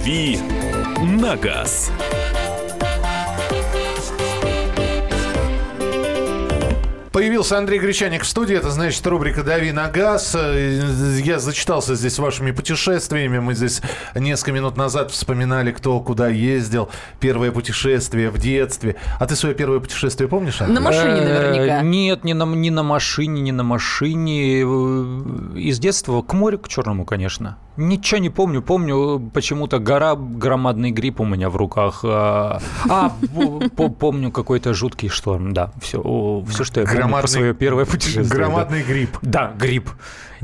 «Дави на газ». Появился Андрей Гречаник в студии, это значит рубрика «Дави на газ». Я зачитался здесь вашими путешествиями. Мы здесь несколько минут назад вспоминали, кто куда ездил. Первое путешествие в детстве. А ты свое первое путешествие помнишь? Андрей? На машине наверняка. Нет, не на, не на машине, не на машине. Из детства к морю, к Черному, конечно. Ничего не помню. Помню почему-то гора, громадный гриб у меня в руках. А, а помню какой-то жуткий шторм. Да, все, все что я помню громадный, свое первое путешествие. Громадный гриб. Да, гриб.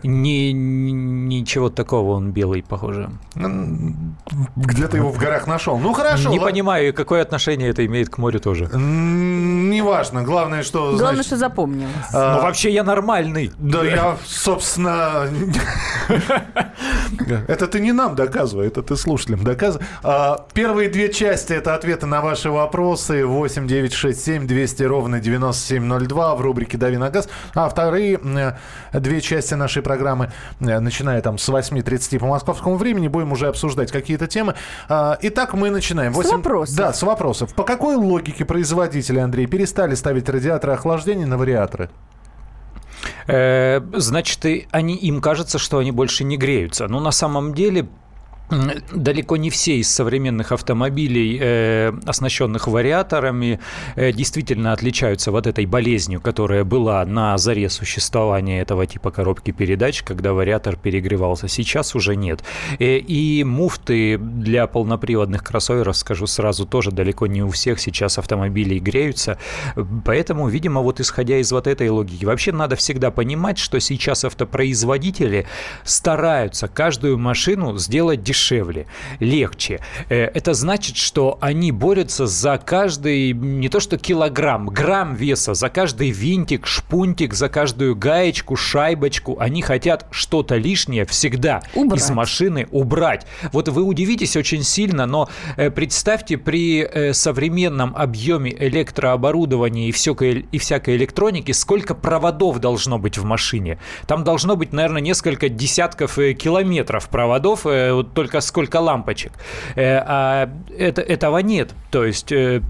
Не, ничего такого, он белый, похоже. Где-то его в горах нашел. Ну хорошо. Не ладно. понимаю, какое отношение это имеет к морю тоже. Неважно. Главное, что. Главное, значит... что запомнил. А... Ну вообще я нормальный. Да, я, собственно. Это ты не нам доказывай, это ты слушателям доказывай. А, первые две части это ответы на ваши вопросы. 8 9 6 7 200 ровно 9702 в рубрике «Дави на газ». А вторые две части нашей программы, э, начиная там с 8.30 по московскому времени, будем уже обсуждать какие-то темы. А, итак, мы начинаем. 8... С вопросов. Да, с вопросов. По какой логике производители, Андрей, перестали ставить радиаторы охлаждения на вариаторы? Э, значит, они, им кажется, что они больше не греются. Но на самом деле далеко не все из современных автомобилей, э, оснащенных вариаторами, э, действительно отличаются вот этой болезнью, которая была на заре существования этого типа коробки передач, когда вариатор перегревался. Сейчас уже нет. Э, и муфты для полноприводных кроссоверов, скажу сразу, тоже далеко не у всех сейчас автомобилей греются. Поэтому, видимо, вот исходя из вот этой логики, вообще надо всегда понимать, что сейчас автопроизводители стараются каждую машину сделать дешевле дешевле, легче. Э, это значит, что они борются за каждый, не то что килограмм, грамм веса, за каждый винтик, шпунтик, за каждую гаечку, шайбочку. Они хотят что-то лишнее всегда убрать. из машины убрать. Вот вы удивитесь очень сильно, но э, представьте, при э, современном объеме электрооборудования и, все, и всякой электроники, сколько проводов должно быть в машине. Там должно быть, наверное, несколько десятков километров проводов, только только сколько лампочек. Э, а это, этого нет. То есть э,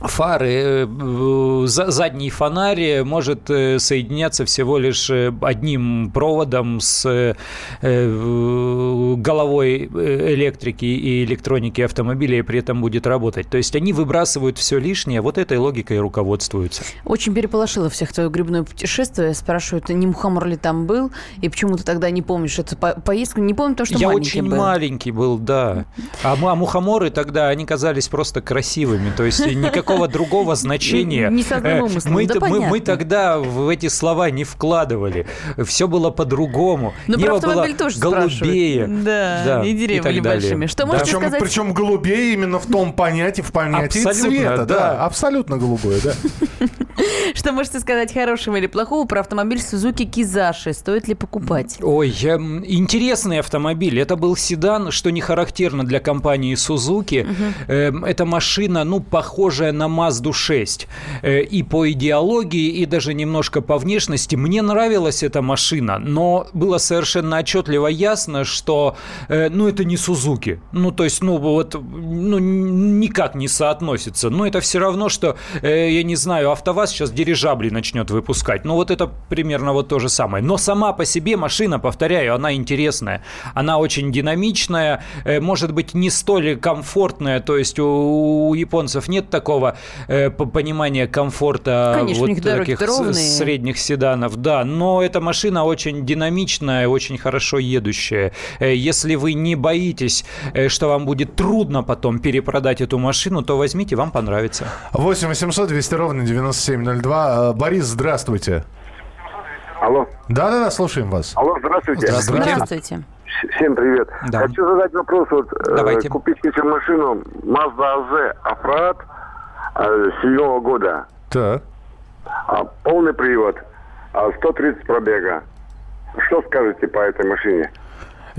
фары, э, задний фонарь может э, соединяться всего лишь э, одним проводом с головой электрики и электроники автомобиля, и при этом будет работать. То есть они выбрасывают все лишнее, вот этой логикой руководствуются. Очень переполошило всех твое грибное путешествие. Спрашивают, не Мухомор ли там был, и почему ты тогда не помнишь эту поездку? Не помню, потому что Я маленький очень был. маленький был, да. А, а мухоморы тогда, они казались просто красивыми, то есть никак никакого другого значения. Не умыслом, мы, да мы, мы тогда в эти слова не вкладывали. Все было по-другому. Но Небо про было тоже голубее. Да, да, и деревья были большими. Что да. можете причем, сказать? Причем голубее именно в том понятии, в понятии абсолютно, цвета. Да. да, абсолютно голубое, да. Что можете сказать хорошего или плохого про автомобиль Suzuki Кизаши? Стоит ли покупать? Ой, интересный автомобиль. Это был седан, что не характерно для компании Suzuki. Угу. Это машина, ну, похожая на Mazda 6. Э, и по идеологии, и даже немножко по внешности. Мне нравилась эта машина, но было совершенно отчетливо ясно, что, э, ну, это не Suzuki. Ну, то есть, ну, вот, ну, никак не соотносится. Но это все равно, что, э, я не знаю, АвтоВАЗ сейчас дирижабли начнет выпускать. Ну, вот это примерно вот то же самое. Но сама по себе машина, повторяю, она интересная. Она очень динамичная, может быть, не столь комфортная, то есть у, у японцев нет такого э, понимания комфорта Конечно, вот таких средних седанов, да, но эта машина очень динамичная, очень хорошо едущая. Э, если вы не боитесь, э, что вам будет трудно потом перепродать эту машину, то возьмите, вам понравится. 8 800 200 ровно 9702. Э, Борис, здравствуйте. Алло. Да-да-да, слушаем вас. Алло, здравствуйте. Здравствуйте. здравствуйте. Всем привет. Да. Хочу задать вопрос. Вот, Давайте. Э, купить хочу машину Mazda AZ Афрат седьмого года. Так. А, полный привод. А, 130 пробега. Что скажете по этой машине?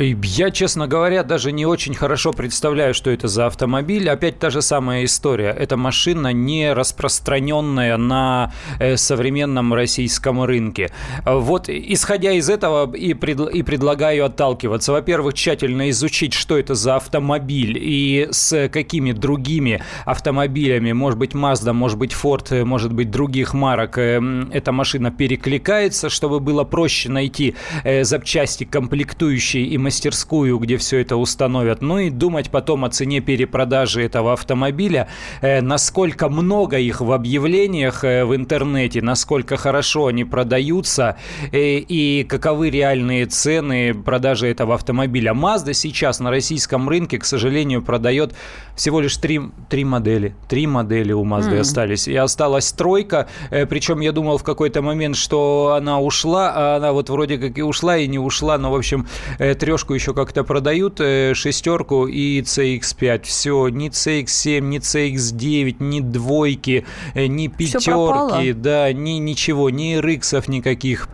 Я, честно говоря, даже не очень хорошо представляю, что это за автомобиль. Опять та же самая история. Это машина не распространенная на э, современном российском рынке. Вот, исходя из этого, и, пред, и предлагаю отталкиваться. Во-первых, тщательно изучить, что это за автомобиль и с какими другими автомобилями, может быть, Mazda, может быть, Ford, может быть, других марок, э, эта машина перекликается, чтобы было проще найти э, запчасти, комплектующие и мастерскую, где все это установят, ну и думать потом о цене перепродажи этого автомобиля, э, насколько много их в объявлениях э, в интернете, насколько хорошо они продаются э, и каковы реальные цены продажи этого автомобиля. Mazda сейчас на российском рынке, к сожалению, продает всего лишь три, три модели. Три модели у Mazda mm. остались. И осталась тройка, причем я думал в какой-то момент, что она ушла, а она вот вроде как и ушла, и не ушла, но, в общем, трешка трешку еще как-то продают, э, шестерку и CX-5. Все, ни CX-7, ни CX-9, ни двойки, э, ни пятерки, да, ни ничего, ни RX никаких.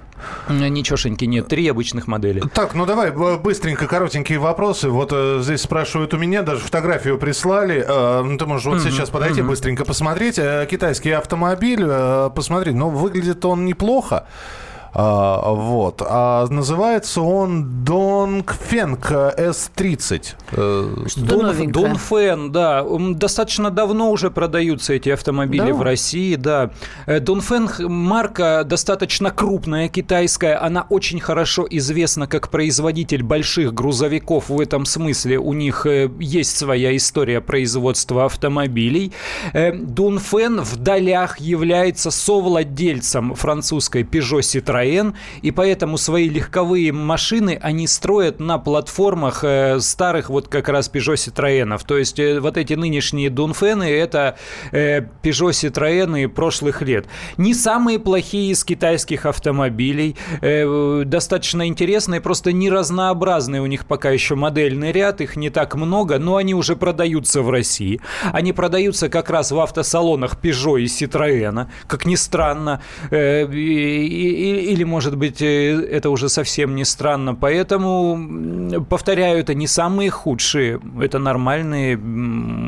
Ничегошеньки нет, три обычных модели. Так, ну давай быстренько коротенькие вопросы. Вот э, здесь спрашивают у меня, даже фотографию прислали. Э, ну, ты можешь вот mm-hmm. сейчас подойти mm-hmm. быстренько посмотреть. Э, китайский автомобиль, э, посмотри, ну выглядит он неплохо. А, вот. А называется он Донгфенг S30. Дон, Донфен, да. Достаточно давно уже продаются эти автомобили да? в России, да. Э, Донфен марка достаточно крупная, китайская. Она очень хорошо известна как производитель больших грузовиков. В этом смысле у них э, есть своя история производства автомобилей. Э, Донфен в долях является совладельцем французской Peugeot Citroën Citroën, и поэтому свои легковые машины они строят на платформах э, старых вот как раз Peugeot Citroёнов. То есть э, вот эти нынешние Дунфены это э, Peugeot Citroёны прошлых лет. Не самые плохие из китайских автомобилей, достаточно интересные, просто не разнообразные у них пока еще модельный ряд, их не так много, но они уже продаются в России. Они продаются как раз в автосалонах Peugeot и Citroёна, как ни странно. И, и, или, может быть, э, это уже совсем не странно. Поэтому, повторяю, это не самые худшие, это нормальные,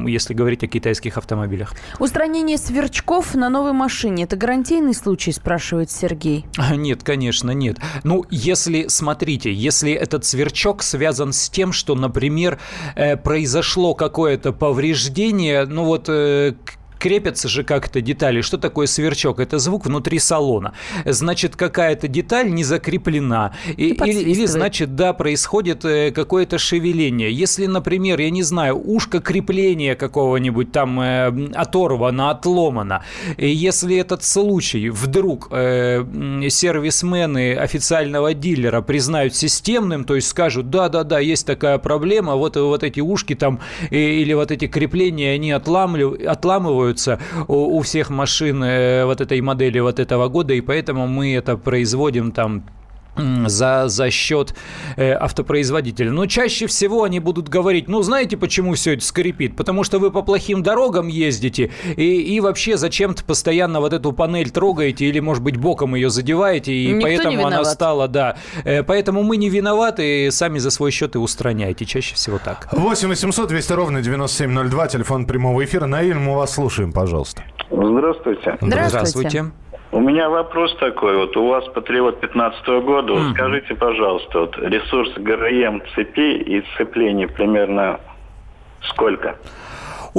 если говорить о китайских автомобилях. Устранение сверчков на новой машине – это гарантийный случай, спрашивает Сергей? Нет, конечно, нет. Ну, если, смотрите, если этот сверчок связан с тем, что, например, э, произошло какое-то повреждение, ну вот э, крепятся же как-то детали. Что такое сверчок? Это звук внутри салона. Значит, какая-то деталь не закреплена. И, или, или, значит, да, происходит э, какое-то шевеление. Если, например, я не знаю, ушко крепления какого-нибудь там э, оторвано, отломано. И если этот случай вдруг э, сервисмены официального дилера признают системным, то есть скажут, да-да-да, есть такая проблема, вот, вот эти ушки там э, или вот эти крепления, они отламливают, отламывают требуются у, у всех машин э, вот этой модели вот этого года, и поэтому мы это производим там за, за счет э, автопроизводителя. Но чаще всего они будут говорить, ну, знаете, почему все это скрипит? Потому что вы по плохим дорогам ездите и, и вообще зачем-то постоянно вот эту панель трогаете или, может быть, боком ее задеваете, и Никто поэтому она стала, да. Э, поэтому мы не виноваты, сами за свой счет и устраняете. Чаще всего так. 8 800 200 ровно 9702, телефон прямого эфира. Наиль, мы вас слушаем, пожалуйста. Здравствуйте. Здравствуйте. Здравствуйте. У меня вопрос такой. Вот у вас Патриот 15 года. Mm. Скажите, пожалуйста, вот ресурс ГРМ цепи и сцеплений примерно сколько?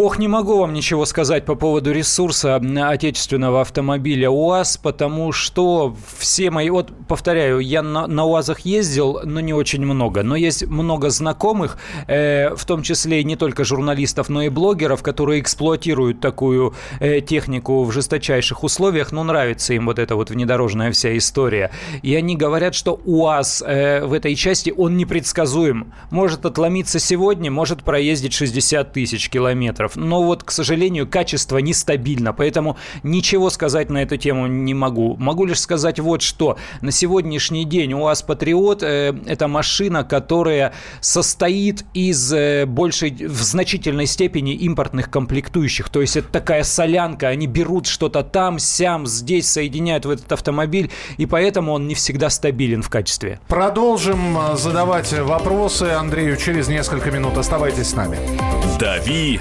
Ох, не могу вам ничего сказать по поводу ресурса отечественного автомобиля УАЗ, потому что все мои... Вот, повторяю, я на, на УАЗах ездил, но не очень много. Но есть много знакомых, э, в том числе не только журналистов, но и блогеров, которые эксплуатируют такую э, технику в жесточайших условиях. Но нравится им вот эта вот внедорожная вся история. И они говорят, что УАЗ э, в этой части, он непредсказуем. Может отломиться сегодня, может проездить 60 тысяч километров километров. Но вот, к сожалению, качество нестабильно, поэтому ничего сказать на эту тему не могу. Могу лишь сказать вот что. На сегодняшний день УАЗ Патриот э, это машина, которая состоит из э, большей, в значительной степени импортных комплектующих. То есть это такая солянка, они берут что-то там, сям, здесь, соединяют в этот автомобиль, и поэтому он не всегда стабилен в качестве. Продолжим э, задавать вопросы Андрею через несколько минут. Оставайтесь с нами. «Дави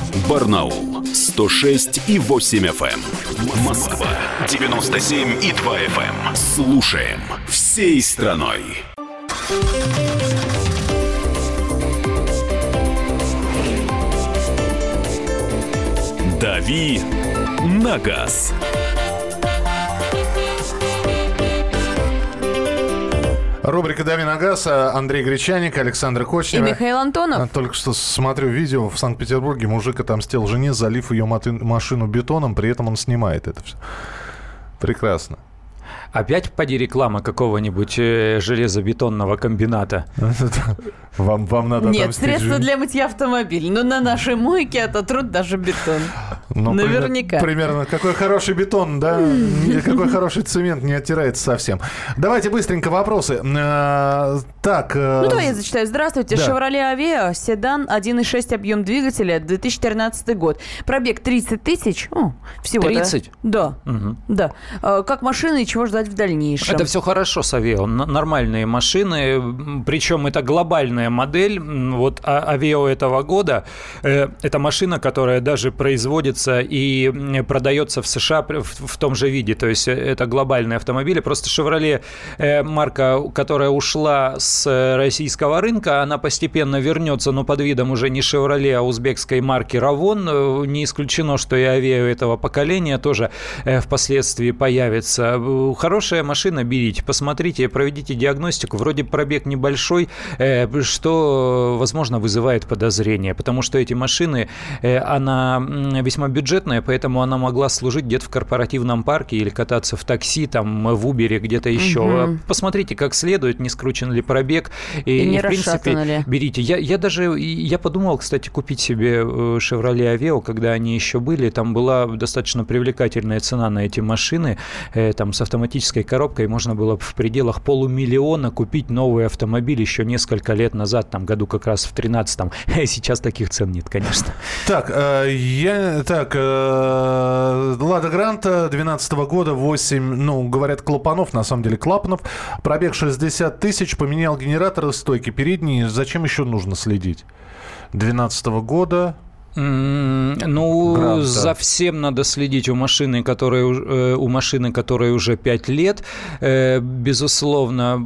Барнаул 106 и 8 FM. Москва 97 и 2 FM. Слушаем всей страной. «Дави на газ». Рубрика «Дави на газ». Андрей Гречаник, Александр И Кочнев. Михаил Антонов. Только что смотрю видео в Санкт-Петербурге. Мужик отомстил жене, залив ее машину бетоном, при этом он снимает это все. Прекрасно. Опять поди реклама какого-нибудь э, железобетонного комбината. Вам, вам надо Нет, средства для мытья автомобиля. Но на нашей мойке это труд даже бетон. Ну, Наверняка. Примерно. Какой хороший бетон, да? Какой хороший цемент не оттирается совсем. Давайте быстренько вопросы. Э, Так. э, Ну, давай я зачитаю. Здравствуйте. Chevrolet Aveo, седан, 1.6 объем двигателя, 2013 год. Пробег 30 тысяч. О, всего 30? Да, да. Э, Как машина и чего ждать в дальнейшем? Это все хорошо с Авео. Нормальные машины, причем это глобальная модель. Вот а- Авео этого года это машина, которая даже производится и м, продается в США в, том же виде. То есть э, это глобальные автомобили. Просто Chevrolet э, марка, которая ушла с э, российского рынка, она постепенно вернется, но под видом уже не Chevrolet, а узбекской марки. Э, Не исключено, что и Авео этого поколения тоже впоследствии появится. Хорошая машина, берите, посмотрите, проведите диагностику. Вроде пробег небольшой, что, возможно, вызывает подозрение, потому что эти машины, она весьма бюджетная, поэтому она могла служить где-то в корпоративном парке или кататься в такси, там, в Убере, где-то еще. Мгм. Посмотрите, как следует, не скручен ли пробег. И не в принципе, берите. Я, я даже, и я подумал, кстати, купить себе э, Chevrolet Aveo, когда они еще были. Там была достаточно привлекательная цена на эти машины. Э, Там с автоматической коробкой можно было в пределах полумиллиона купить новый автомобиль еще несколько лет назад, там году как раз в 13-м. Сейчас таких цен нет, конечно. Так, э, я, так, э, Лада Гранта 12 года, 8, ну, говорят, клапанов, на самом деле клапанов. Пробег 60 тысяч, поменял генераторы, стойки передние. Зачем еще нужно следить? 12 года. Ну, Гранта. за всем надо следить у машины, которая, э, у машины, которой уже 5 лет. Э, Безусловно,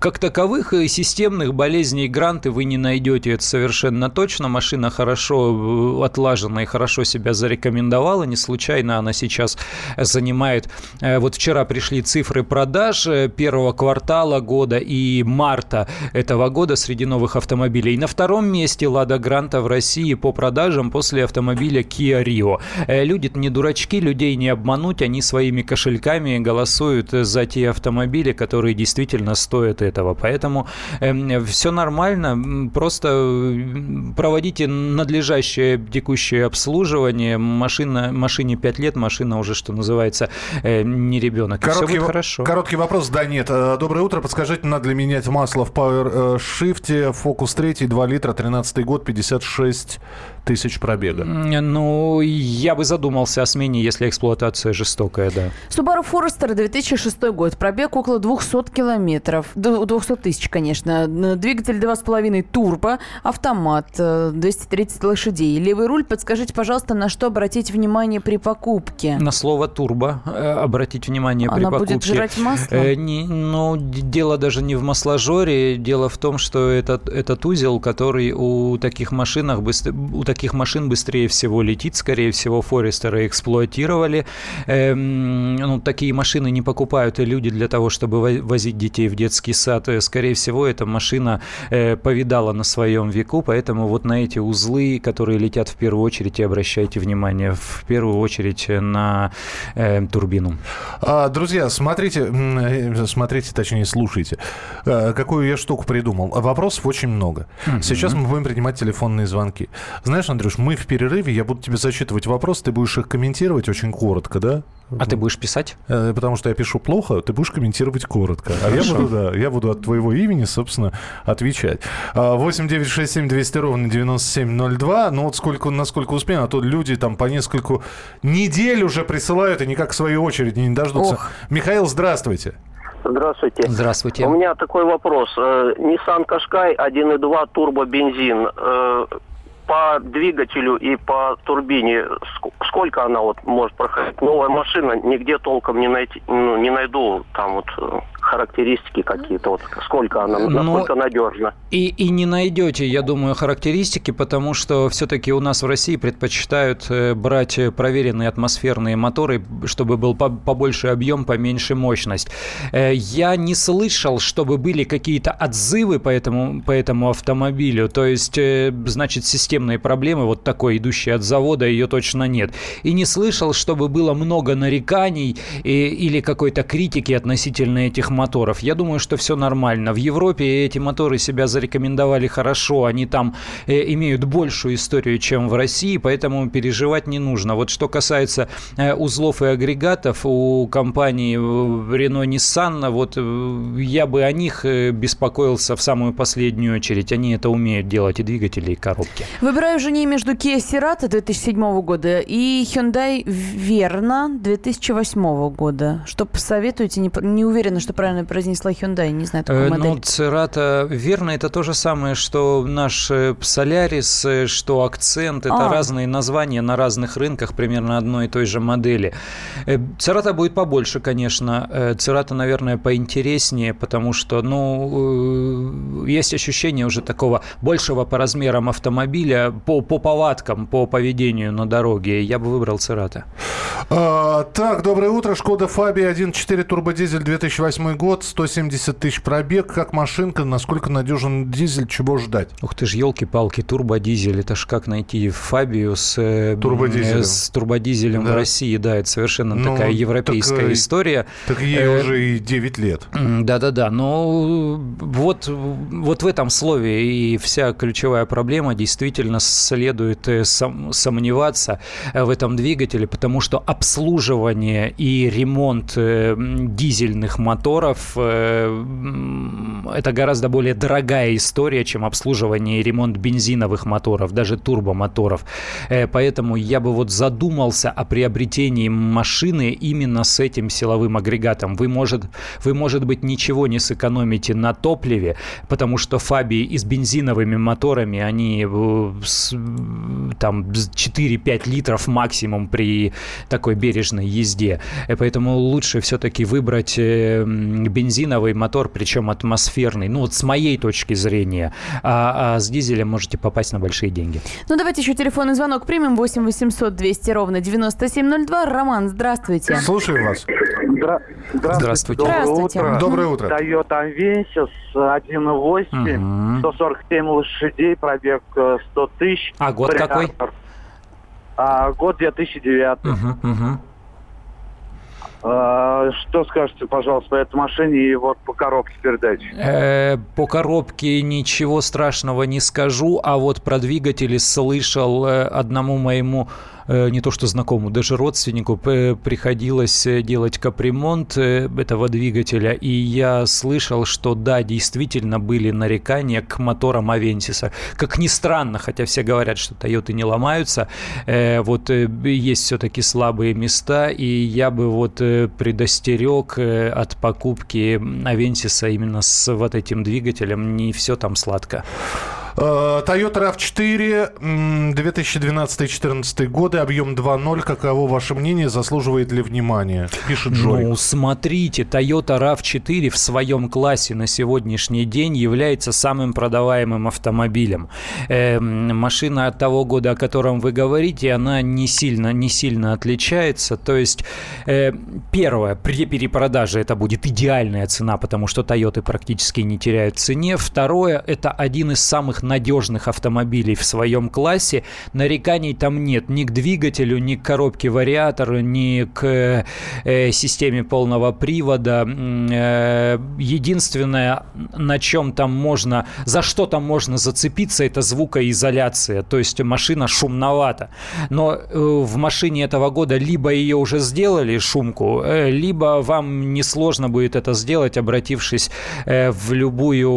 как таковых системных болезней гранты вы не найдете, это совершенно точно. Машина хорошо э, отлажена и хорошо себя зарекомендовала. Не случайно она сейчас занимает... Вот вчера пришли цифры продаж первого квартала года и марта этого года среди новых автомобилей. На втором месте Лада Гранта в России по продажам после автомобиля Kia Rio. Э, Люди не дурачки, людей не обмануть, они своими кошельками голосуют за те автомобили, которые действительно стоят этого. Поэтому все нормально, просто проводите надлежащее текущее обслуживание. Машина, машине 5 лет, машина уже, что называется, э, не ребенок. Короткий, будет хорошо. короткий вопрос, да, нет. Э, Доброе утро, подскажите, надо ли менять масло в Power Shift, Focus 3, 2 литра, 13 год, 56 тысяч пробега. Ну, я бы задумался о смене, если эксплуатация жестокая, да. Subaru Forester 2006 год. Пробег около 200 километров. Д- 200 тысяч, конечно. Двигатель 2,5 турбо, автомат, э, 230 лошадей. Левый руль. Подскажите, пожалуйста, на что обратить внимание при покупке? На слово турбо э, обратить внимание при Она покупке. будет жрать масло? Э, не- ну, дело даже не в масложоре. Дело в том, что этот, этот узел, который у таких машинах быстро, у таких машин быстрее всего летит, скорее всего, Форестера эксплуатировали. Эм, ну, такие машины не покупают и люди для того, чтобы возить детей в детский сад. Э, скорее всего, эта машина э, повидала на своем веку, поэтому вот на эти узлы, которые летят в первую очередь, и обращайте внимание в первую очередь на э, турбину. А, друзья, смотрите, э, смотрите, точнее, слушайте, какую я штуку придумал. Вопросов очень много. Сейчас мы будем принимать телефонные звонки. Знаешь, Андрюш, мы в перерыве, я буду тебе зачитывать вопросы, ты будешь их комментировать очень коротко, да? А ты будешь писать? Э, потому что я пишу плохо, ты будешь комментировать коротко. А я буду, да, я буду от твоего имени, собственно, отвечать. 8 9 6 7 200 ровно 9702. Ну вот сколько, насколько успеем, а то люди там по нескольку недель уже присылают и никак в свою очередь не дождутся. Ох. Михаил, здравствуйте. Здравствуйте. Здравствуйте. У меня такой вопрос. Э, Nissan Qashqai 1.2 турбо-бензин э, по двигателю и по турбине, сколько она вот может проходить? Новая машина, нигде толком не найти, ну, не найду там вот э, характеристики какие-то, вот сколько она, насколько надежна. И, и не найдете, я думаю, характеристики, потому что все-таки у нас в России предпочитают э, брать проверенные атмосферные моторы, чтобы был побольше объем, поменьше мощность. Э, я не слышал, чтобы были какие-то отзывы по этому, по этому автомобилю, то есть, э, значит, системные проблемы, вот такой, идущей от завода, ее точно нет. И не слышал, чтобы было много нареканий или какой-то критики относительно этих моторов. Я думаю, что все нормально. В Европе эти моторы себя зарекомендовали хорошо, они там э, имеют большую историю, чем в России, поэтому переживать не нужно. Вот что касается э, узлов и агрегатов у компании э, Renault Nissan, вот э, я бы о них э, беспокоился в самую последнюю очередь. Они это умеют делать, и двигатели, и коробки. Выбираю жене между Kia Cerato 2007 года и Hyundai Verna 2008 года. Что посоветуете? Не, не уверена, что правильно произнесла Hyundai, не знаю такую э, модель. Ну, Церата, верно, это то же самое, что наш Солярис, э, э, что Акцент, это а. разные названия на разных рынках примерно одной и той же модели. Церата будет побольше, конечно. Церата, наверное, поинтереснее, потому что, ну, есть ощущение уже такого большего по размерам автомобиля, по, по повадкам, по поведению на дороге. Я бы выбрал Церата. А, так, доброе утро. Шкода Фабия 1.4 турбодизель 2008 год, 170 тысяч пробег. Как машинка, насколько надежен дизель, чего ждать? Ух ты ж, елки-палки, турбодизель. Это ж как найти Фабию с э, турбодизелем, э, с турбодизелем да. в России. Да, это совершенно ну, такая европейская так, э, история. Так ей э, уже и 9 лет. Да-да-да, но вот, вот в этом слове и вся ключевая проблема действительно следует сом, сомневаться в этом двигателе, потому что обслуживание и ремонт дизельных моторов моторов э, это гораздо более дорогая история, чем обслуживание и ремонт бензиновых моторов, даже турбомоторов. Э, поэтому я бы вот задумался о приобретении машины именно с этим силовым агрегатом. Вы, может, вы, может быть, ничего не сэкономите на топливе, потому что Фабии и с бензиновыми моторами, они э, там 4-5 литров максимум при такой бережной езде. Поэтому лучше все-таки выбрать бензиновый мотор, причем атмосферный, ну вот с моей точки зрения, а, а с дизелем можете попасть на большие деньги. Ну давайте еще телефонный звонок примем 8 800 200 ровно 9702. Роман, здравствуйте. Слушаю вас. Здра... Здравствуйте. Здравствуйте. Доброе утро. Доброе утро. Toyota Avensis 1.8, угу. 147 лошадей, пробег 100 э, тысяч. А год какой? А, год 2009. Угу, угу. А, что скажете, пожалуйста, по этой машине и вот по коробке передач? Э, по коробке ничего страшного не скажу, а вот про двигатели слышал э, одному моему не то что знакомому, даже родственнику приходилось э, делать капремонт э, этого двигателя, и я слышал, что да, действительно были нарекания к моторам Авентиса. Как ни странно, хотя все говорят, что Тойоты не ломаются, вот есть все-таки слабые места, и я бы вот предостерег от покупки Авентиса именно с вот этим двигателем, не все там сладко. Э, Toyota RAV4, 2012-2014 годы, объем 2.0. Каково ваше мнение? Заслуживает ли внимания? Пишет Джой. Ну, смотрите, Toyota RAV4 в своем классе на сегодняшний день является самым продаваемым автомобилем. Э, машина от того года, о котором вы говорите, она не сильно, не сильно отличается. То есть, э, первое, при перепродаже это будет идеальная цена, потому что Toyota практически не теряют в цене. Второе, это один из самых надежных автомобилей в своем классе. Нареканий там нет ни к двигателю, ни к коробке вариатора, ни к э, системе полного привода. Э, единственное, на чем там можно, за что там можно зацепиться, это звукоизоляция. То есть машина шумновата. Но э, в машине этого года либо ее уже сделали шумку, э, либо вам несложно будет это сделать, обратившись э, в любую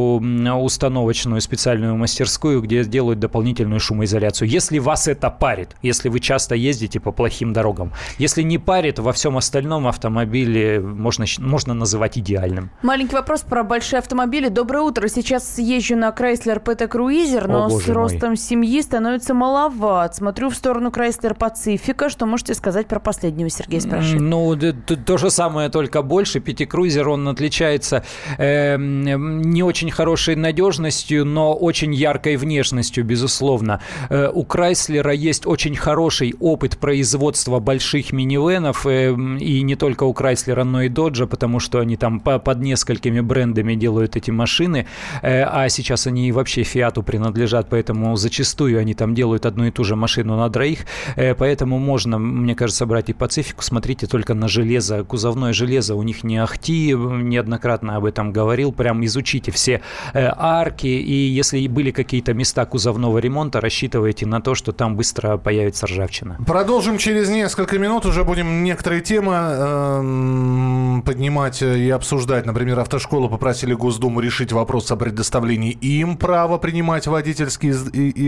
установочную специальную мастерскую, где делают дополнительную шумоизоляцию. Если вас это парит, если вы часто ездите по плохим дорогам, если не парит, во всем остальном автомобиле можно, можно называть идеальным. Маленький вопрос про большие автомобили. Доброе утро. Сейчас езжу на Chrysler PT Cruiser, но О, с ростом мой. семьи становится маловат. Смотрю в сторону Chrysler Pacifica. Что можете сказать про последнего, Сергей спрашивает? Ну, то, то же самое, только больше. Пятикрузер, он отличается э, не очень хорошей надежностью, но очень яркой внешностью, безусловно. Э, у Крайслера есть очень хороший опыт производства больших минивенов, э, и не только у Крайслера, но и Доджа, потому что они там по, под несколькими брендами делают эти машины, э, а сейчас они вообще Фиату принадлежат, поэтому зачастую они там делают одну и ту же машину на троих, э, поэтому можно, мне кажется, брать и Пацифику, смотрите только на железо, кузовное железо. У них не ахти, неоднократно об этом говорил, прям изучите все арки, и если были какие-то места кузовного ремонта, рассчитывайте на то, что там быстро появится ржавчина. Продолжим через несколько минут, уже будем некоторые темы э, поднимать и обсуждать. Например, автошколу попросили Госдуму решить вопрос о предоставлении им права принимать водительские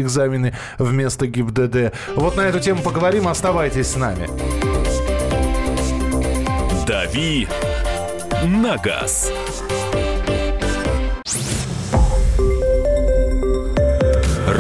экзамены вместо ГИБДД. Вот на эту тему поговорим, оставайтесь с нами. «Дави на газ».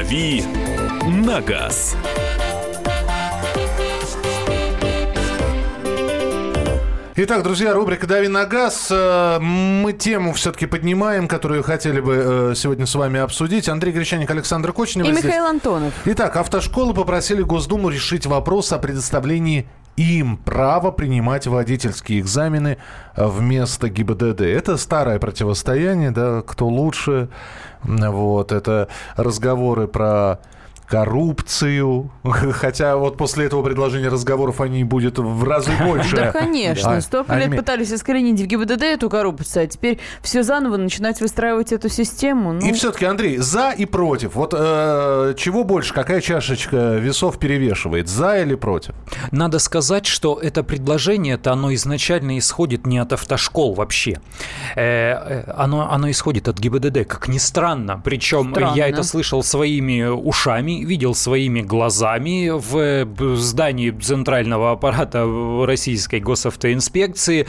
«Дави на газ». Итак, друзья, рубрика «Дави на газ». Э, мы тему все-таки поднимаем, которую хотели бы э, сегодня с вами обсудить. Андрей Гречаник, Александр Кочнев. И Михаил Антонов. Итак, автошколы попросили Госдуму решить вопрос о предоставлении им право принимать водительские экзамены вместо ГИБДД. Это старое противостояние, да, кто лучше. Вот, это разговоры про коррупцию. Хотя вот после этого предложения разговоров они будет в разы больше. Да, конечно. Столько лет пытались искоренить в ГИБДД эту коррупцию, а теперь все заново начинать выстраивать эту систему. И все-таки, Андрей, за и против. Вот э, чего больше, какая чашечка весов перевешивает, за или против? Надо сказать, что это предложение-то, оно изначально исходит не от автошкол вообще. Э, оно, оно исходит от ГИБДД, как ни странно. Причем странно. я это слышал своими ушами, видел своими глазами в здании центрального аппарата российской госавтоинспекции.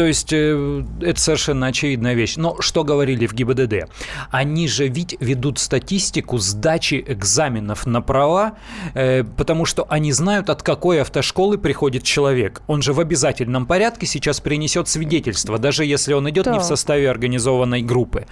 То есть э, это совершенно очевидная вещь. Но что говорили в ГИБДД? Они же ведь ведут статистику сдачи экзаменов на права, э, потому что они знают, от какой автошколы приходит человек. Он же в обязательном порядке сейчас принесет свидетельство, даже если он идет да. не в составе организованной группы.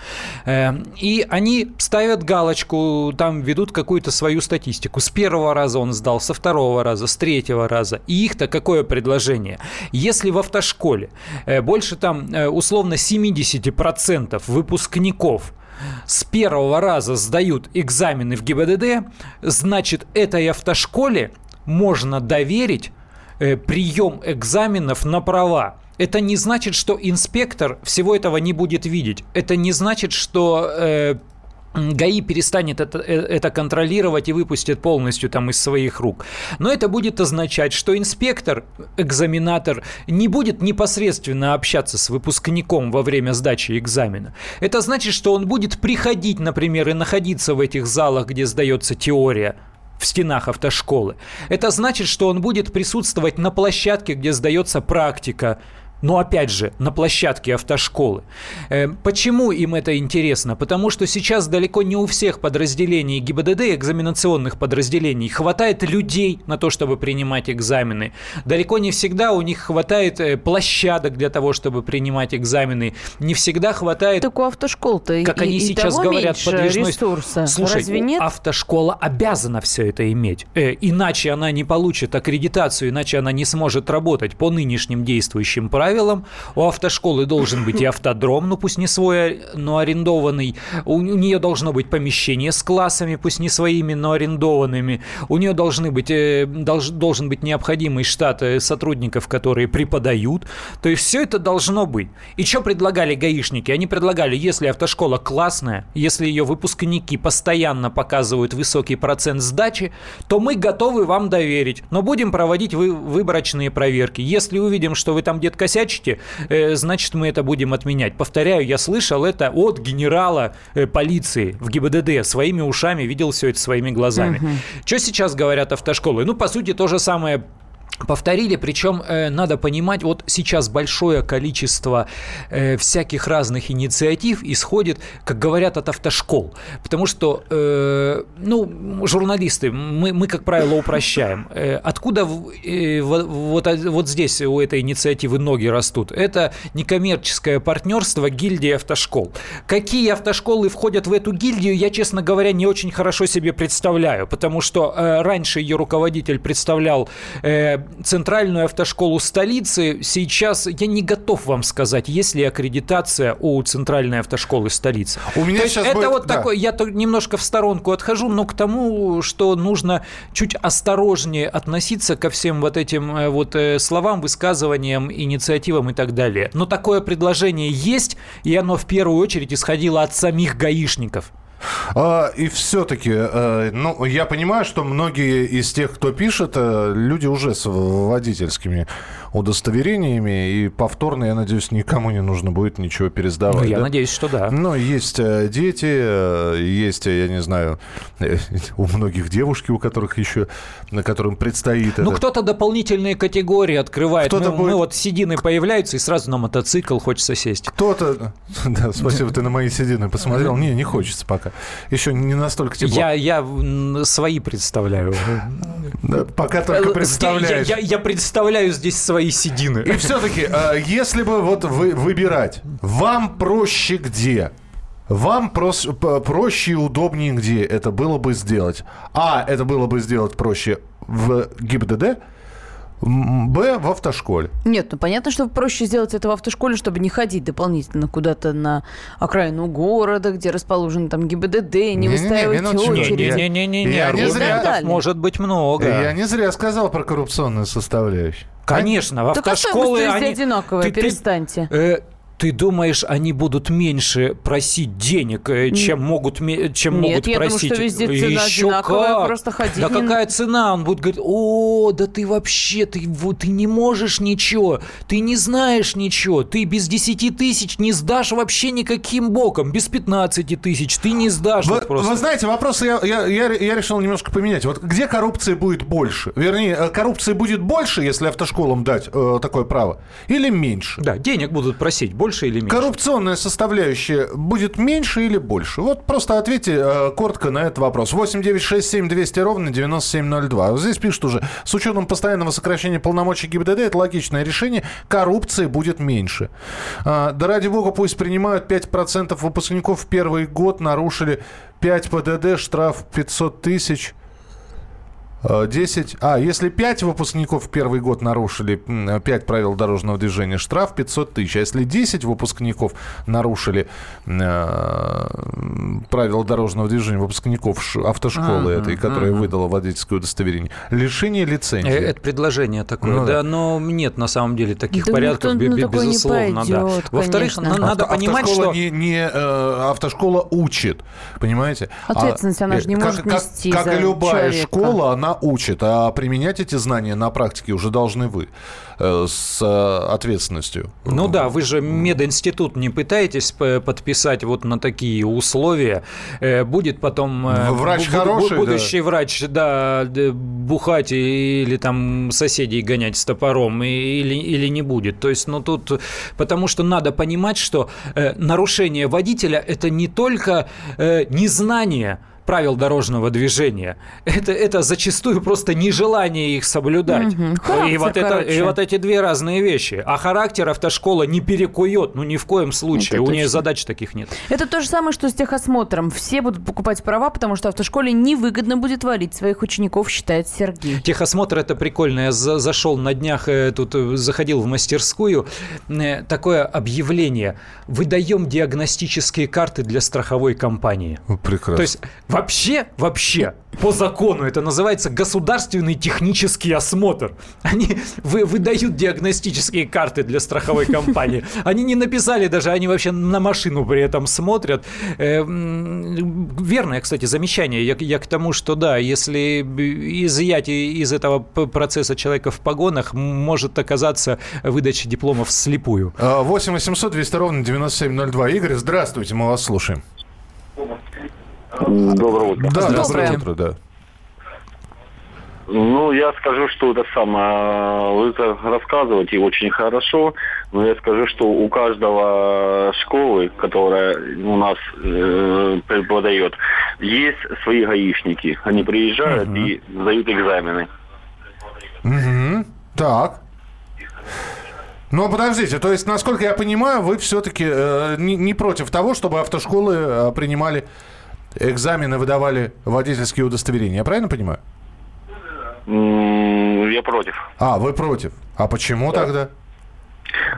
Эм, и они ставят галочку там ведут какую-то свою статистику. С первого раза он сдал, со второго раза, с третьего раза. И их-то какое предложение? Если в автошколе э, больше там э, условно 70% выпускников с первого раза сдают экзамены в ГИБДД, значит, этой автошколе можно доверить э, прием экзаменов на права. Это не значит, что инспектор всего этого не будет видеть. Это не значит, что э, ГАИ перестанет это, э, это контролировать и выпустит полностью там из своих рук. Но это будет означать, что инспектор, экзаменатор не будет непосредственно общаться с выпускником во время сдачи экзамена. Это значит, что он будет приходить, например, и находиться в этих залах, где сдается теория, в стенах автошколы. Это значит, что он будет присутствовать на площадке, где сдается практика, но опять же, на площадке автошколы. Э, почему им это интересно? Потому что сейчас далеко не у всех подразделений ГИБДД, экзаменационных подразделений, хватает людей на то, чтобы принимать экзамены. Далеко не всегда у них хватает э, площадок для того, чтобы принимать экзамены. Не всегда хватает... Так у автошкол-то как и, они и сейчас того говорят, подвижной... ресурса. Слушай, Разве нет? автошкола обязана все это иметь. Э, иначе она не получит аккредитацию, иначе она не сможет работать по нынешним действующим правилам правилам. У автошколы должен быть и автодром, ну пусть не свой, но арендованный. У нее должно быть помещение с классами, пусть не своими, но арендованными. У нее должны быть, э, долж, должен быть необходимый штат э, сотрудников, которые преподают. То есть все это должно быть. И что предлагали гаишники? Они предлагали, если автошкола классная, если ее выпускники постоянно показывают высокий процент сдачи, то мы готовы вам доверить, но будем проводить вы, выборочные проверки. Если увидим, что вы там где-то косячите, э, значит, мы это будем отменять. Повторяю, я слышал это от генерала э, полиции в ГИБДД. Своими ушами видел все это своими глазами. Угу. Что сейчас говорят автошколы? Ну, по сути, то же самое повторили, причем э, надо понимать, вот сейчас большое количество э, всяких разных инициатив исходит, как говорят, от автошкол, потому что, э, ну, журналисты, мы, мы как правило, упрощаем. Э, откуда э, вот, вот здесь у этой инициативы ноги растут? Это некоммерческое партнерство гильдии автошкол. Какие автошколы входят в эту гильдию, я, честно говоря, не очень хорошо себе представляю, потому что э, раньше ее руководитель представлял э, центральную автошколу столицы. Сейчас я не готов вам сказать, есть ли аккредитация у центральной автошколы столицы. У меня То сейчас это будет... вот да. такой, я немножко в сторонку отхожу, но к тому, что нужно чуть осторожнее относиться ко всем вот этим э, вот э, словам, высказываниям, инициативам и так далее. Но такое предложение есть, и оно в первую очередь исходило от самих гаишников. А, и все-таки, э, ну, я понимаю, что многие из тех, кто пишет, э, люди уже с водительскими удостоверениями, и повторно, я надеюсь, никому не нужно будет ничего пересдавать. Ну, я да? надеюсь, что да. Но есть э, дети, есть, я не знаю, у многих девушки, у которых еще, на которым предстоит Ну, это. кто-то дополнительные категории открывает. Кто-то мы, будет... мы вот седины появляются, и сразу на мотоцикл хочется сесть. Кто-то... Да, спасибо, ты на мои седины посмотрел. Не, не хочется пока. Еще не настолько тепло. Я, я свои представляю. Пока только представляешь. Я, я, я представляю здесь свои седины. И все-таки, э, если бы вот вы выбирать, вам проще где? Вам прос, проще и удобнее где это было бы сделать? А, это было бы сделать проще в ГИБДД, Б в автошколе. Нет, ну понятно, что проще сделать это в автошколе, чтобы не ходить дополнительно куда-то на окраину города, где расположен там ГИБДД, не, не выстаивать не, не, очереди. Не-не-не, не может быть много. Я не зря сказал про коррупционную составляющую. Конечно, в автошколы... Так а они... одинаковые, перестаньте. Э, ты думаешь, они будут меньше просить денег, э, чем могут, чем Нет, могут я просить? Нет, что везде цена Еще одинаковая, как? просто ходи. Да какая цена? Он будет говорить, о, да ты вообще, ты, ты не можешь ничего, ты не знаешь ничего, ты без 10 тысяч не сдашь вообще никаким боком, без 15 тысяч ты не сдашь. Вы, вот просто. вы знаете, вопрос я, я, я, я решил немножко поменять. Вот где коррупции будет больше? Вернее, э, коррупции будет больше, если автошколам дать э, такое право, или меньше? Да, денег будут просить больше или меньше? Коррупционная составляющая будет меньше или больше? Вот просто ответьте э, коротко на этот вопрос. 8 9 6 7 200 ровно 9702. Вот здесь пишут уже, с учетом постоянного сокращения полномочий ГИБДД, это логичное решение, коррупции будет меньше. А, да ради бога, пусть принимают 5% выпускников в первый год нарушили 5 ПДД, штраф 500 тысяч. 10. А, если 5 выпускников в первый год нарушили 5 правил дорожного движения, штраф 500 тысяч. А если 10 выпускников нарушили э, правила дорожного движения, выпускников автошколы а, этой, которая а, выдала водительское удостоверение, лишение лицензии. Э, это предложение такое, ну, да, но нет на самом деле таких да порядков, ну, ну, безусловно, да. Во-вторых, надо Авто, понимать, автошкола что... Не, не, э, автошкола учит, понимаете? Ответственность а, она же не может как, нести Как, как и любая человека. школа, она она учит, а применять эти знания на практике уже должны вы э, с э, ответственностью. Ну да, вы же мединститут не пытаетесь подписать вот на такие условия. Э, будет потом... Врач хороший, Будущий да. врач, да, бухать или там соседей гонять с топором или, или не будет. То есть, ну тут... Потому что надо понимать, что нарушение водителя – это не только незнание, правил дорожного движения. Это, это зачастую просто нежелание их соблюдать. Угу. и, вот это, и вот эти две разные вещи. А характер автошкола не перекует, ну ни в коем случае. Это У точно. нее задач таких нет. Это то же самое, что с техосмотром. Все будут покупать права, потому что автошколе невыгодно будет валить своих учеников, считает Сергей. Техосмотр это прикольно. Я за, зашел на днях, э, тут э, заходил в мастерскую. Э, такое объявление. Выдаем диагностические карты для страховой компании. Прекрасно. То есть Вообще, вообще, по закону это называется государственный технический осмотр. Они вы, выдают диагностические карты для страховой компании. Они не написали даже, они вообще на машину при этом смотрят. Э, верное, кстати, замечание. Я, я к тому, что да, если изъять из этого процесса человека в погонах, может оказаться выдача дипломов слепую. 8 800 200 ровно 9702. Игорь, здравствуйте, мы вас слушаем. Доброе утро. Да, доброе утро, да. Ну, я скажу, что это самое, вы это рассказываете очень хорошо, но я скажу, что у каждого школы, которая у нас э, преподает, есть свои гаишники. Они приезжают угу. и сдают экзамены. Угу. Так. Ну, подождите, то есть, насколько я понимаю, вы все-таки э, не, не против того, чтобы автошколы э, принимали экзамены выдавали водительские удостоверения. Я правильно понимаю? Я против. А, вы против. А почему да. тогда?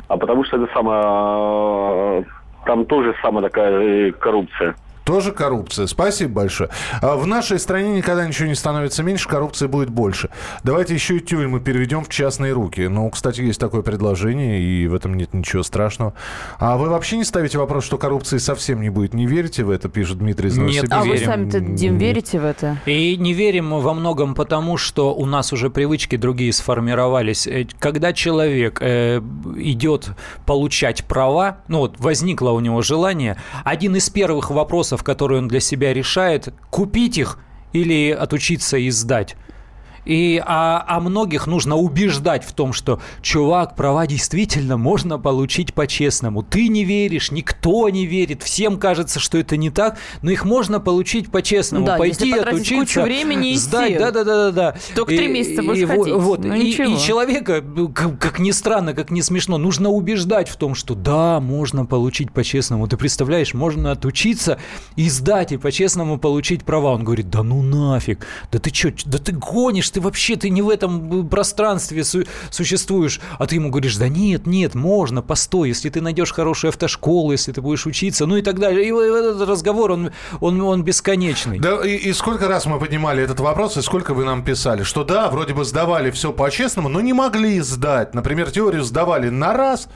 А потому что это самое... Там тоже самая такая э, коррупция. Тоже коррупция. Спасибо большое. А в нашей стране никогда ничего не становится меньше, коррупции будет больше. Давайте еще и тюрьмы переведем в частные руки. Ну, кстати, есть такое предложение, и в этом нет ничего страшного. А вы вообще не ставите вопрос, что коррупции совсем не будет? Не верите в это, пишет Дмитрий из Нет, а вы сами-то, Дим, верите в это? И не верим во многом потому, что у нас уже привычки другие сформировались. Э, когда человек э, идет получать права, ну вот возникло у него желание, один из первых вопросов, вопросов, которые он для себя решает, купить их или отучиться и сдать. И, а, а многих нужно убеждать в том, что, чувак, права действительно можно получить по-честному. Ты не веришь, никто не верит, всем кажется, что это не так, но их можно получить по-честному. Да, Пойти, отучиться, кучу времени сдать. Да, да, да, да, да. Только три месяца будешь и, ходить. Вот, ну, и, и человека, как, как ни странно, как ни смешно, нужно убеждать в том, что да, можно получить по-честному. Ты представляешь, можно отучиться и сдать, и по-честному получить права. Он говорит, да ну нафиг, да ты что, да ты гонишь, ты вообще ты не в этом пространстве су- существуешь. А ты ему говоришь, да нет, нет, можно, постой, если ты найдешь хорошую автошколу, если ты будешь учиться, ну и так далее. И этот разговор, он, он, он бесконечный. Да, и, и сколько раз мы поднимали этот вопрос, и сколько вы нам писали, что да, вроде бы сдавали все по-честному, но не могли сдать. Например, теорию сдавали на раз,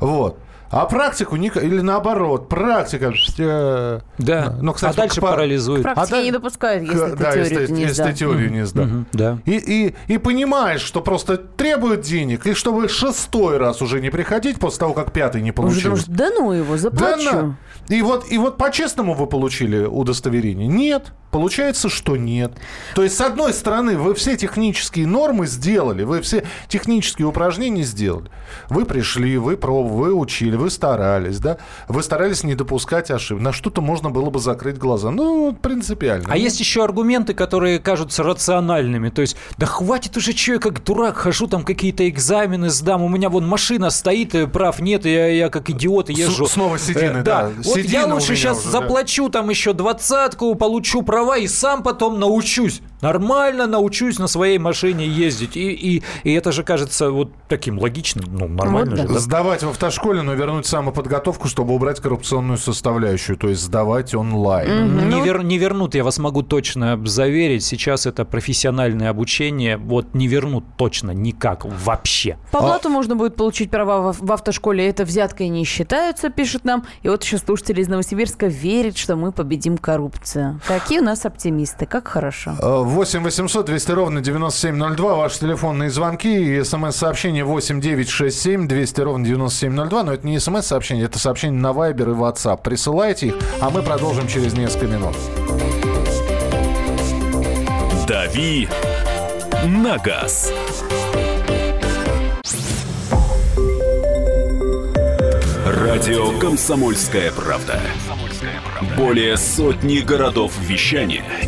вот. А практику не, или наоборот, практика. Э, да. Но, кстати, а дальше по, парализует. Практики а не допускают, если да, ты теорию если, не если ты теорию не сдал. Угу, да. И, и, и понимаешь, что просто требуют денег, и чтобы шестой раз уже не приходить после того, как пятый не получил. Да ну его, заплачу. Да на. И вот, и вот по-честному вы получили удостоверение? Нет. Получается, что нет. То есть, с одной стороны, вы все технические нормы сделали, вы все технические упражнения сделали. Вы пришли, вы пробовали, вы учили, вы старались, да? Вы старались не допускать ошибок. На что-то можно было бы закрыть глаза. Ну, принципиально. А ну. есть еще аргументы, которые кажутся рациональными. То есть, да хватит уже, что я как дурак хожу, там какие-то экзамены сдам, у меня вон машина стоит, э, прав нет, я, я как идиот езжу. С, снова седины, э, да. да. Вот я лучше сейчас уже, заплачу да. там еще двадцатку, получу прав права и сам потом научусь. Нормально научусь на своей машине ездить. И, и, и это же кажется вот таким логичным. Ну, нормально вот, же. Да? Сдавать в автошколе, но вернуть самоподготовку, чтобы убрать коррупционную составляющую. То есть сдавать онлайн. Mm-hmm. Не, вер, не вернут, я вас могу точно заверить. Сейчас это профессиональное обучение. Вот не вернут точно никак вообще. По блату а... можно будет получить права в, в автошколе. Это взяткой не считаются, пишет нам. И вот еще слушатели из Новосибирска верят, что мы победим коррупцию. Какие у нас оптимисты. Как хорошо. 8 800 200 ровно 9702. Ваши телефонные звонки и смс-сообщение 8 967 200 ровно 9702. Но это не смс-сообщение, это сообщение на Viber и WhatsApp. Присылайте их, а мы продолжим через несколько минут. «Дави на газ». Радио «Комсомольская правда». Более сотни городов вещания –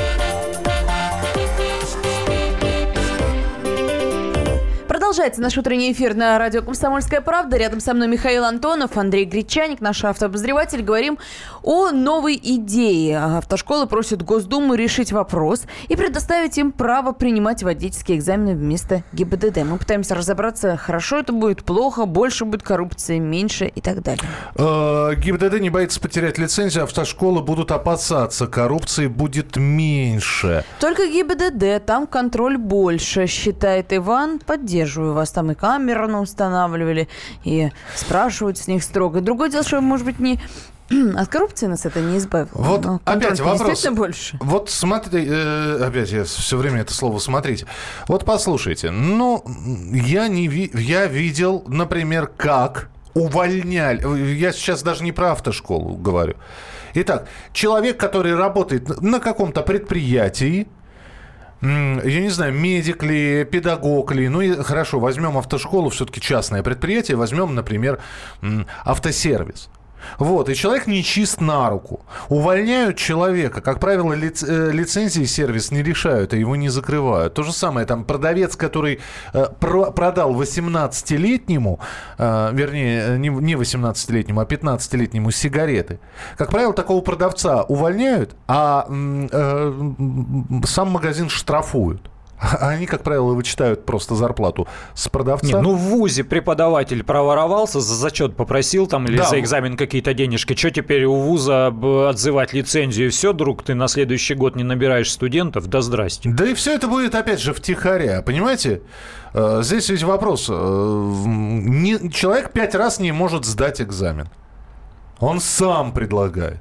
Продолжается наш утренний эфир на радио «Комсомольская правда». Рядом со мной Михаил Антонов, Андрей Гречаник, наш автообозреватель. Говорим о новой идее. Автошколы просят Госдуму решить вопрос и предоставить им право принимать водительские экзамены вместо ГИБДД. Мы пытаемся разобраться, хорошо это будет, плохо, больше будет коррупции, меньше и так далее. Э, ГИБДД не боится потерять лицензию, автошколы будут опасаться, коррупции будет меньше. Только ГИБДД, там контроль больше, считает Иван. Поддерживаю спрашиваю, вас там и камеры устанавливали, и спрашивают с них строго. Другое дело, что, может быть, не от коррупции нас это не избавило. Вот Но опять вопрос. больше. Вот смотри, э, опять я все время это слово смотрите. Вот послушайте, ну я не ви, я видел, например, как увольняли. Я сейчас даже не про автошколу говорю. Итак, человек, который работает на каком-то предприятии, я не знаю, медик ли, педагог ли. Ну и хорошо, возьмем автошколу, все-таки частное предприятие, возьмем, например, автосервис. Вот, и человек не чист на руку. Увольняют человека. Как правило, э, лицензии сервис не решают, а его не закрывают. То же самое, там, продавец, который э, про, продал 18-летнему, э, вернее, не, не 18-летнему, а 15-летнему сигареты. Как правило, такого продавца увольняют, а э, сам магазин штрафуют. А они, как правило, вычитают просто зарплату с продавца. Не, ну в ВУЗе преподаватель проворовался, за зачет попросил там или да. за экзамен какие-то денежки. Что теперь у ВУЗа отзывать лицензию? И все, друг, ты на следующий год не набираешь студентов? Да здрасте. Да и все это будет, опять же, втихаря. Понимаете? Э, здесь ведь вопрос. Э, человек пять раз не может сдать экзамен. Он сам предлагает.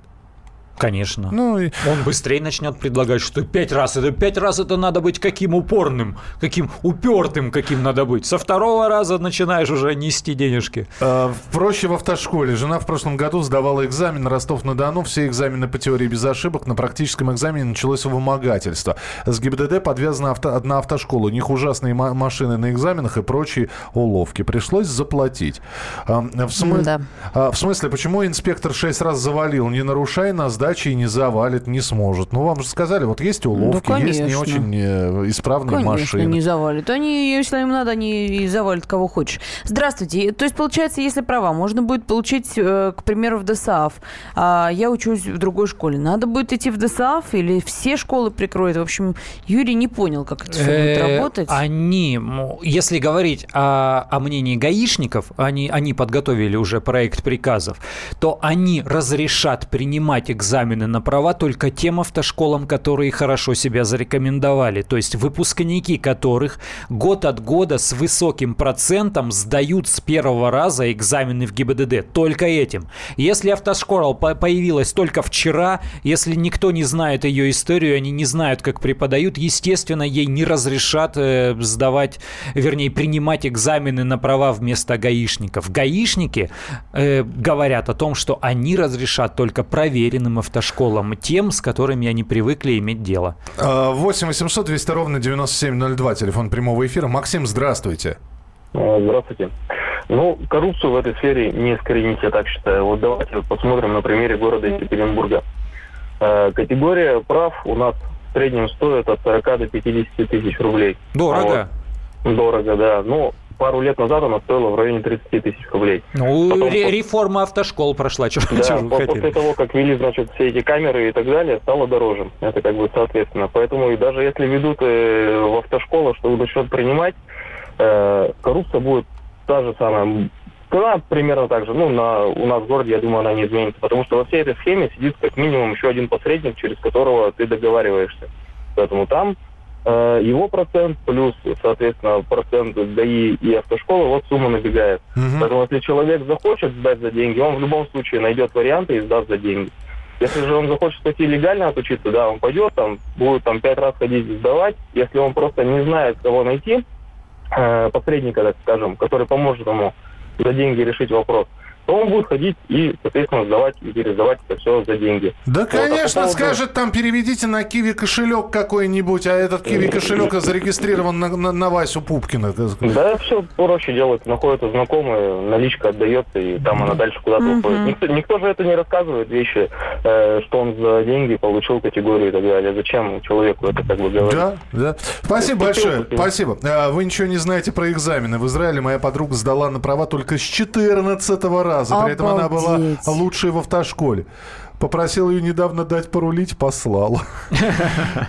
Конечно. Ну, и... Он быстрее начнет предлагать, что пять раз это пять раз это надо быть каким упорным, каким упертым, каким надо быть. Со второго раза начинаешь уже нести денежки. А, проще в автошколе. Жена в прошлом году сдавала экзамен Ростов-на-Дону. Все экзамены по теории без ошибок. На практическом экзамене началось вымогательство. С ГИБДД подвязана авто, одна автошкола. У них ужасные машины на экзаменах и прочие уловки. Пришлось заплатить. А, в, см... да. а, в смысле, почему инспектор шесть раз завалил? Не нарушай нас, да? Передачи не завалит, не сможет. Ну, вам же сказали, вот есть уловки, да, есть не очень э, исправные конечно, машины. не завалит. Они, если им надо, они и завалят кого хочешь. Здравствуйте. То есть, получается, если права, можно будет получить, э, к примеру, в ДСАФ. А я учусь в другой школе. Надо будет идти в ДСАФ или все школы прикроют? В общем, Юрий не понял, как это все будет э, работать. Они, если говорить о, о мнении гаишников, они, они подготовили уже проект приказов, то они разрешат принимать экзамен экзамены на права только тем автошколам, которые хорошо себя зарекомендовали. То есть выпускники которых год от года с высоким процентом сдают с первого раза экзамены в ГИБДД. Только этим. Если автошкола появилась только вчера, если никто не знает ее историю, они не знают, как преподают, естественно, ей не разрешат э, сдавать, вернее, принимать экзамены на права вместо гаишников. Гаишники э, говорят о том, что они разрешат только проверенным автомобилям автошколам, тем, с которыми они привыкли иметь дело. 8 800 200 ровно 9702, телефон прямого эфира. Максим, здравствуйте. А, здравствуйте. Ну, коррупцию в этой сфере не искоренить, я так считаю. Вот давайте посмотрим на примере города Екатеринбурга. Э, категория прав у нас в среднем стоит от 40 до 50 тысяч рублей. Дорого. Вот. Дорого, да. Ну, пару лет назад она стоила в районе 30 тысяч рублей. Ну, Потом, ре- реформа автошкол прошла, что, да, что после хотели? того, как ввели, значит, все эти камеры и так далее, стало дороже. Это как бы соответственно. Поэтому и даже если ведут э, в автошколах, что начнут принимать, э, коррупция будет та же самая. Она примерно так же. Ну, на, у нас в городе, я думаю, она не изменится. Потому что во всей этой схеме сидит как минимум еще один посредник, через которого ты договариваешься. Поэтому там его процент плюс, соответственно, процент ДАИ и автошколы, вот сумма набегает. Угу. Поэтому если человек захочет сдать за деньги, он в любом случае найдет варианты и сдаст за деньги. Если же он захочет пойти легально отучиться, да, он пойдет, там, будет там пять раз ходить сдавать. Если он просто не знает, кого найти, э, посредника, так скажем, который поможет ему за деньги решить вопрос, то он будет ходить и, соответственно, сдавать и пересдавать это все за деньги. Да, вот, конечно, а скажет, там переведите на Киви кошелек какой-нибудь, а этот Киви кошелек зарегистрирован на, на, на Васю Пупкина. Да, все проще делать. Находятся знакомые, наличка отдается, и там она дальше куда-то уходит. Никто, никто же это не рассказывает вещи, э, что он за деньги получил категорию и так далее. Зачем человеку это как бы говорить? Да, да. Спасибо большое. Спасибо. А, вы ничего не знаете про экзамены. В Израиле моя подруга сдала на права только с 14 раза раза. При этом она была лучшей в автошколе. Попросил ее недавно дать порулить, послал.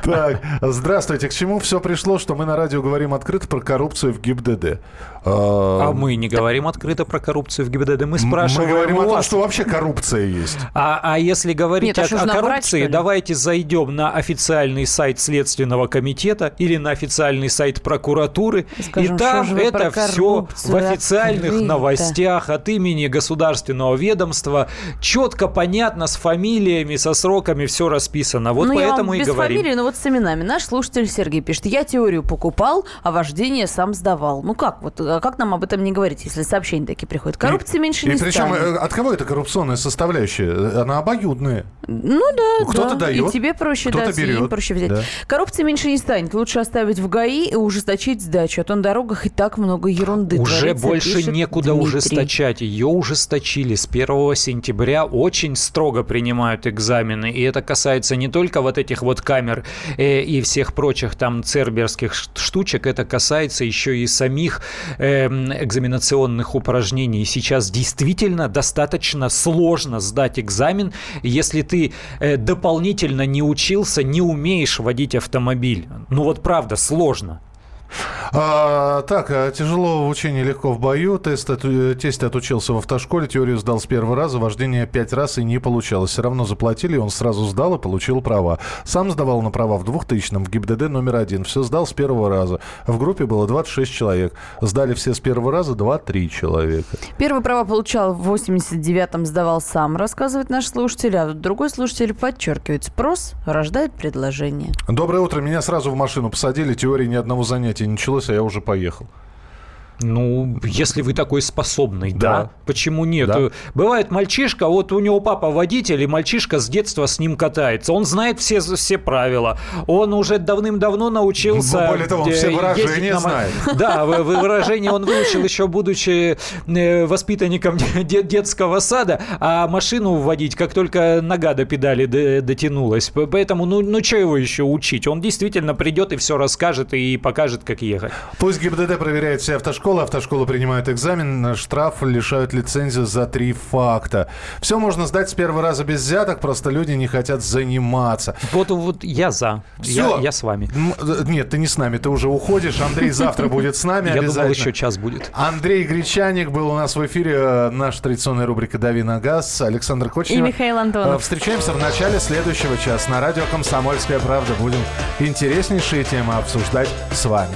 Так, здравствуйте. К чему все пришло, что мы на радио говорим открыто про коррупцию в ГИБДД? А, а мы не говорим открыто про коррупцию в ГИБДД. Мы спрашиваем Мы говорим о том, что вообще коррупция есть. А, а если говорить Нет, о, коррупции, давайте зайдем на официальный сайт Следственного комитета или на официальный сайт прокуратуры. И там это все в официальных новостях от имени государственного ведомства четко, понятно, с фамилией фамилиями, со сроками все расписано. Вот ну, поэтому я и без говорим. фамилии, но вот с именами. Наш слушатель Сергей пишет, я теорию покупал, а вождение сам сдавал. Ну как? Вот а как нам об этом не говорить, если сообщения такие приходят? Коррупции и, меньше и не причем станет. Э, от кого это коррупционная составляющая? Она обоюдная. Ну да, Кто-то да. дает, и тебе проще кто-то дать, берет. и им проще взять. Да. Коррупции меньше не станет. Лучше оставить в ГАИ и ужесточить сдачу. А то на дорогах и так много ерунды Уже творится, больше некуда Дмитрий. ужесточать. Ее ужесточили. С 1 сентября очень строго принимают экзамен экзамены. И это касается не только вот этих вот камер э, и всех прочих там церберских штучек, это касается еще и самих э, экзаменационных упражнений. Сейчас действительно достаточно сложно сдать экзамен, если ты э, дополнительно не учился, не умеешь водить автомобиль. Ну вот правда, сложно. А, так, а тяжело в учении, легко в бою. Тест, тест отучился в автошколе, теорию сдал с первого раза, вождение пять раз и не получалось. Все равно заплатили, он сразу сдал и получил права. Сам сдавал на права в 2000-м в ГИБДД номер один. Все сдал с первого раза. В группе было 26 человек. Сдали все с первого раза 2-3 человека. Первые права получал в 89-м, сдавал сам, рассказывает наш слушатель. А другой слушатель подчеркивает, спрос рождает предложение. Доброе утро. Меня сразу в машину посадили. Теории ни одного занятия не началось, а я уже поехал. Ну, если вы такой способный, да. да. Почему нет? Да. Бывает мальчишка, вот у него папа водитель, и мальчишка с детства с ним катается. Он знает все, все правила. Он уже давным-давно научился... Более того, он все выражения на... знает. Да, выражение он выучил еще будучи э, воспитанником детского сада, а машину водить, как только нога до педали дотянулась. Поэтому, ну, ну что его еще учить? Он действительно придет и все расскажет и покажет, как ехать. Пусть ГИБДД проверяет все автошколы, автошколы. Автошколы принимают экзамен, штраф лишают лицензию за три факта. Все можно сдать с первого раза без взяток, просто люди не хотят заниматься. Вот, вот я за. Все. Я, я с вами. Э, нет, ты не с нами, ты уже уходишь. Андрей завтра будет с нами Я думал, еще час будет. Андрей Гречаник был у нас в эфире. Э, наша традиционная рубрика «Дави на газ». Александр Кочнев. И Михаил Антонов. Э, встречаемся в начале следующего часа на радио «Комсомольская правда». Будем интереснейшие темы обсуждать с вами.